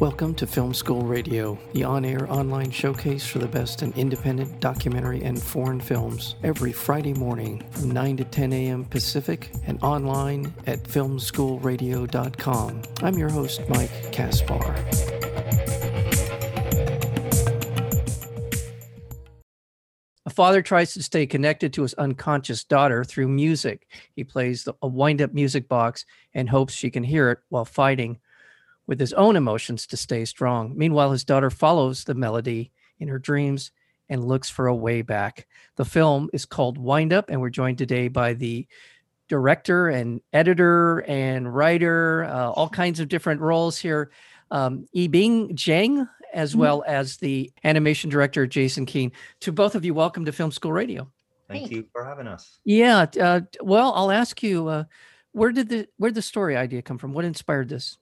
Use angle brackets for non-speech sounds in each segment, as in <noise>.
Welcome to Film School Radio, the on air online showcase for the best in independent documentary and foreign films, every Friday morning from 9 to 10 a.m. Pacific and online at filmschoolradio.com. I'm your host, Mike Kaspar. A father tries to stay connected to his unconscious daughter through music. He plays a wind up music box and hopes she can hear it while fighting with his own emotions to stay strong. Meanwhile, his daughter follows the melody in her dreams and looks for a way back. The film is called Wind Up, and we're joined today by the director and editor and writer, uh, all <laughs> kinds of different roles here. Um, Yibing Jiang, as mm-hmm. well as the animation director, Jason Keane. To both of you, welcome to Film School Radio. Thank you for having us. Yeah. Uh, well, I'll ask you, uh, where did the where did the story idea come from? What inspired this?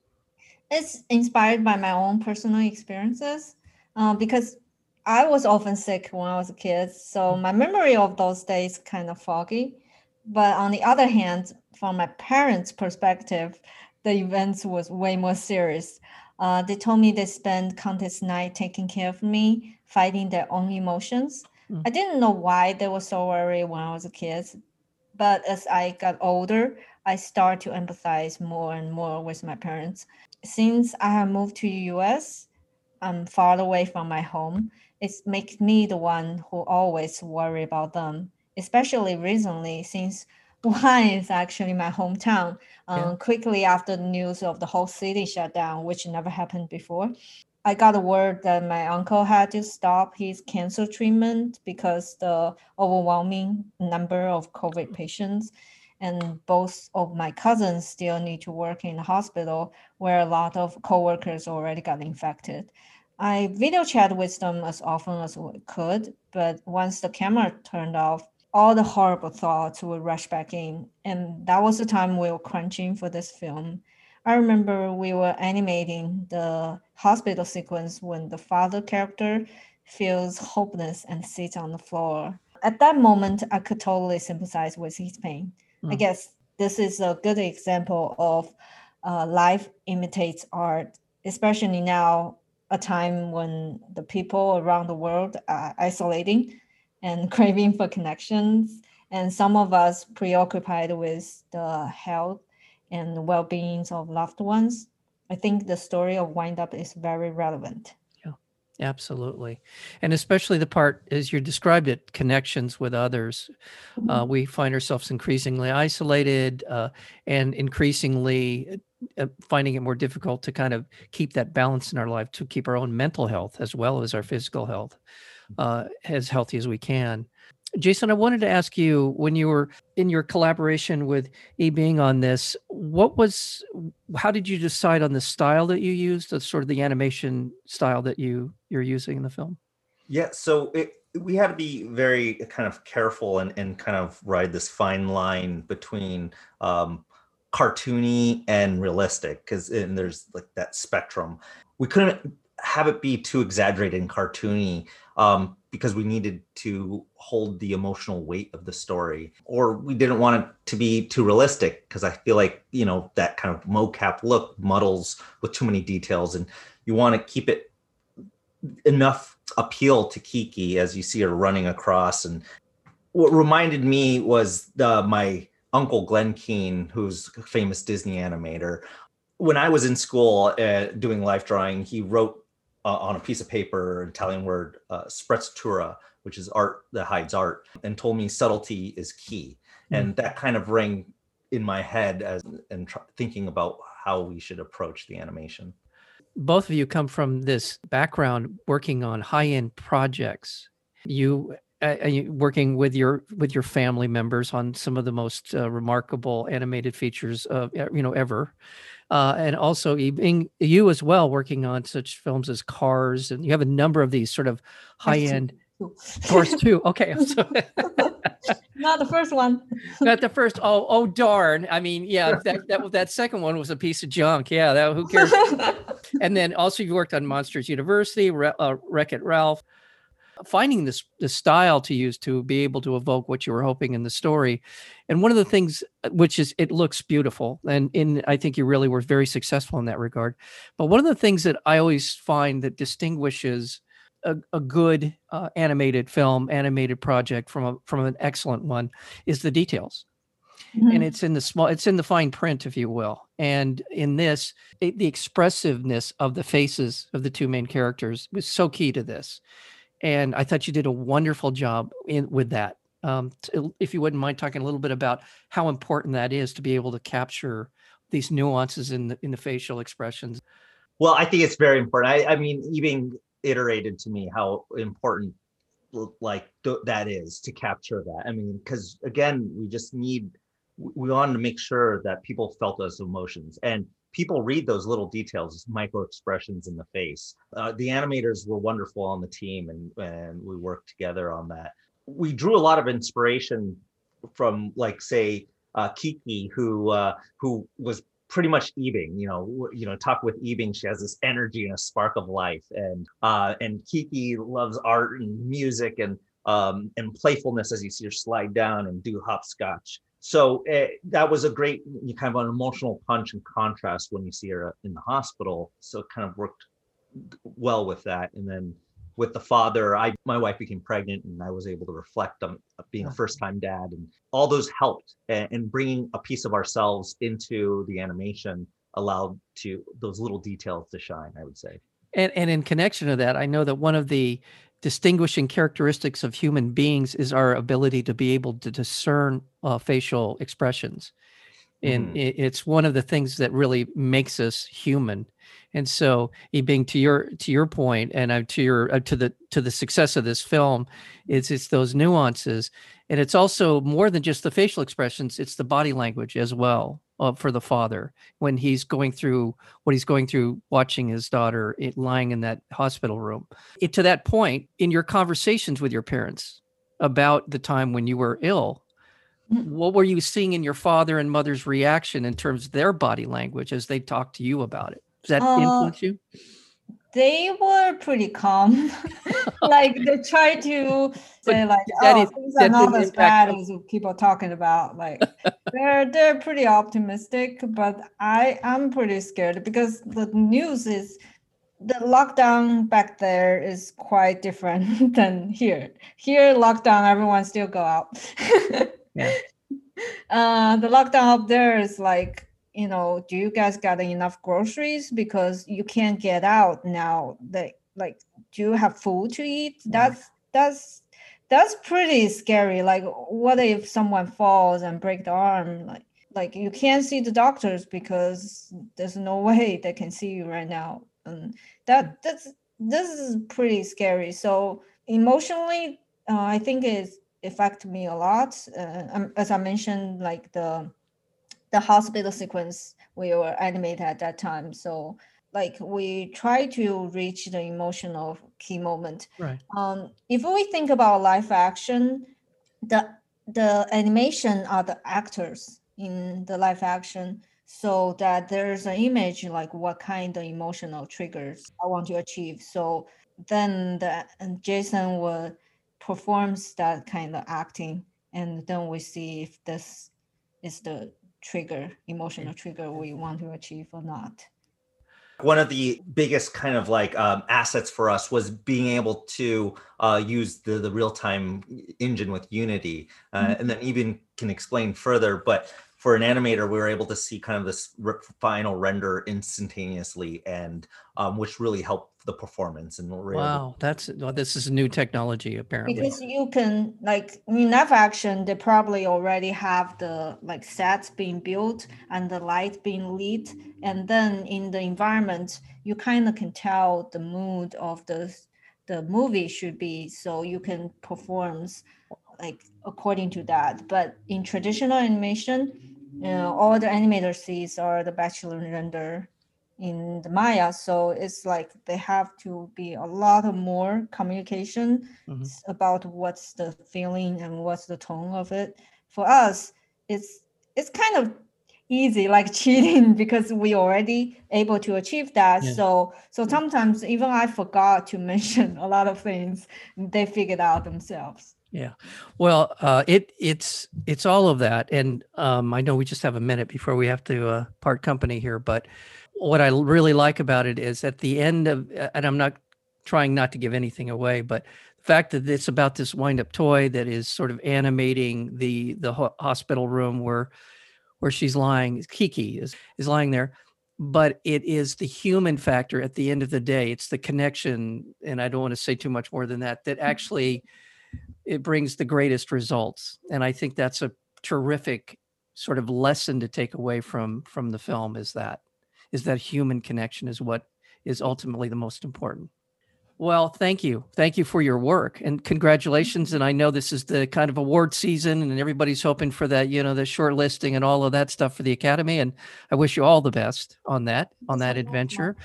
It's inspired by my own personal experiences uh, because I was often sick when I was a kid. So my memory of those days kind of foggy. But on the other hand, from my parents' perspective, the events was way more serious. Uh, they told me they spent countless night taking care of me, fighting their own emotions. Mm. I didn't know why they were so worried when I was a kid. But as I got older, I start to empathize more and more with my parents since I have moved to the US, I'm far away from my home. It makes me the one who always worry about them, especially recently since <laughs> Wuhan is actually my hometown. Um, yeah. Quickly after the news of the whole city shut down, which never happened before, I got word that my uncle had to stop his cancer treatment because the overwhelming number of COVID patients and both of my cousins still need to work in the hospital where a lot of coworkers already got infected. I video chat with them as often as we could, but once the camera turned off, all the horrible thoughts would rush back in. And that was the time we were crunching for this film. I remember we were animating the hospital sequence when the father character feels hopeless and sits on the floor. At that moment, I could totally sympathize with his pain. Mm. I guess this is a good example of uh, life imitates art, especially now, a time when the people around the world are isolating and <laughs> craving for connections. And some of us preoccupied with the health and the well-being of loved ones. I think the story of Wind Up is very relevant. Yeah, absolutely. And especially the part, as you described it, connections with others. Uh, mm-hmm. we find ourselves increasingly isolated uh, and increasingly uh, finding it more difficult to kind of keep that balance in our life, to keep our own mental health as well as our physical health uh, as healthy as we can. Jason, I wanted to ask you when you were in your collaboration with Yibing on this, what was, how did you decide on the style that you used, the sort of the animation style that you you're using in the film? Yeah, so it, we had to be very kind of careful and, and kind of ride this fine line between um, cartoony and realistic because there's like that spectrum. We couldn't have it be too exaggerated and cartoony um, because we needed to hold the emotional weight of the story or we didn't want it to be too realistic because i feel like you know that kind of mocap look muddles with too many details and you want to keep it enough appeal to kiki as you see her running across and what reminded me was the, my uncle glenn keane who's a famous disney animator. When i was in school uh, doing life drawing he wrote uh, on a piece of paper, Italian word, uh, sprezzatura, which is art that hides art, and told me subtlety is key. Mm. And that kind of rang in my head as and tr- thinking about how we should approach the animation. Both of you come from this background working on high-end projects. You uh, working with your with your family members on some of the most uh, remarkable animated features of you know ever uh, and also being you as well working on such films as Cars, and you have a number of these sort of high end. <laughs> Cars two. Okay. <laughs> Not the first one. <laughs> Not the first. Oh, oh darn. I mean, yeah, that, that that second one was a piece of junk. Yeah, that who cares? and then also you worked on Monsters University, Re, uh, Wreck It Ralph. Finding this the style to use to be able to evoke what you were hoping in the story. And one of the things uh, which is it looks beautiful and in I think you really were very successful in that regard. But one of the things that I always find that distinguishes a, a good uh, animated film, animated project from a from an excellent one is the details. Mm-hmm. And it's in the small, it's in the fine print, if you will. And in this, it, the expressiveness of the faces of the two main characters was so key to this. And I thought you did a wonderful job in with that. Um, if you wouldn't mind talking a little bit about how important that is to be able to capture these nuances in the in the facial expressions. Well, I think it's very important. I, I mean, Yibing iterated to me how important like th- that is to capture that. I mean, because again, we just need we wanted to make sure that people felt those emotions and people read those little details micro expressions in the face uh, the animators were wonderful on the team and, and we worked together on that we drew a lot of inspiration from like say uh, kiki who uh, who was pretty much Yibing, you know, you know, talk with Yibing, she has this energy and a spark of life. And uh and Kiki loves art and music and um and playfulness as you see her slide down and do hopscotch. So uh, that was a great kind of an emotional punch and contrast when you see her in the hospital. So it kind of worked well with that. And then with the father i my wife became pregnant and i was able to reflect on being a first time dad and all those helped and, bringing a piece of ourselves into the animation allowed to those little details to shine i would say and and in connection to that i know that one of the distinguishing characteristics of human beings is our ability to be able to discern uh, facial expressions. And it, it's one of the things that really makes us human. And so, being to your to your point, and uh, to your uh, to the to the success of this film, it's it's those nuances, and it's also more than just the facial expressions; it's the body language as well uh, for the father when he's going through what he's going through, watching his daughter it, lying in that hospital room. It, to that point, in your conversations with your parents about the time when you were ill, mm. what were you seeing in your father and mother's reaction in terms of their body language as they talked to you about it? Does that uh, influence you? They were pretty calm. <laughs> <laughs> like they try to say like, "Oh, is, things are not as bad as people talking about." Like <laughs> they're they're pretty optimistic, but I I'm pretty scared because the news is the lockdown back there is quite different than here. Here, lockdown, everyone still go out. yeah. Uh, the lockdown up there is like you know, do you guys got enough groceries because you can't get out now? Like, like, do you have food to eat? That's that's that's pretty scary. Like, what if someone falls and break the arm? Like, like you can't see the doctors because there's no <laughs> way they can see you right now. And that that's this is pretty scary. So emotionally, uh, I think it affected me a lot. Uh, um, as I mentioned, like the the hospital sequence we were animated at that time. So like we try to reach the emotional key moment. Right. Um, if we think about live action, the the animation are the actors in the live action so that there's an image like what kind of emotional triggers I want to achieve. So then the Jason will performs that kind of acting and then we see if this is the trigger, emotional trigger we want to achieve or not. One of the biggest kind of like um, assets for us was being able to uh, use the, the real time engine with Unity. Uh, mm-hmm. And then Yibing can explain further, but for an animator, we were able to see kind of this re- final render instantaneously, and um, which really helped the performance. And we wow, to- that's well, this is a new technology apparently. Because you can like in live action, they probably already have the like sets being built and the light being lit, and then in the environment, you kind of can tell the mood of the the movie should be, so you can perform like according to that. But in traditional animation you know, all the animator sees are the bachelor render in the Maya. So it's like they have to be a lot of more communication mm-hmm. about what's the feeling and what's the tone of it. For us, it's it's kind of easy like <laughs> cheating because we already able to achieve that Yeah. so so sometimes even i forgot to <laughs> mention a lot of things they figured out themselves Well, uh, it it's it's all of that, and um, I know we just have a minute before we have to uh, part company here. But what I really like about it is at the end of, and I'm not trying not to give anything away, but the fact that it's about this wind-up toy that is sort of animating the the ho- hospital room where where she's lying, Kiki is is lying there. But it is the human factor at the end of the day. It's the connection, and I don't want to say too much more than that. That actually it brings the greatest results and i think that's a terrific sort of lesson to take away from from the film is that is that human connection is what is ultimately the most important. Well thank you. Thank you for your work and congratulations and i know this is the kind of award season and everybody's hoping for that you know the short listing and all of that stuff for the academy and i wish you all the best on that on that Thank you so much. adventure.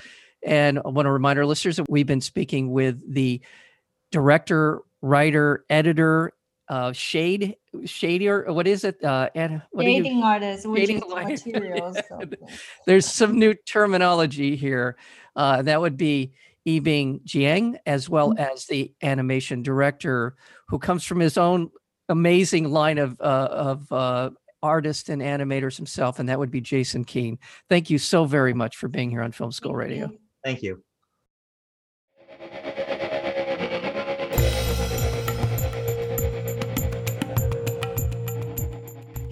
And i want to remind our listeners that we've been speaking with the director, writer, editor, uh, shade, shadier. What is it? Uh, and what do you? Shading artists, which Shading is artist. materials. <laughs> so. There's some new terminology here. Uh, that would be Yibing Jiang, as well as the animation director, who comes from his own amazing line of uh, of uh, artists and animators himself, and that would be Jason Keane. Thank you so very much for being here on Film School Thank Radio. you. Thank you.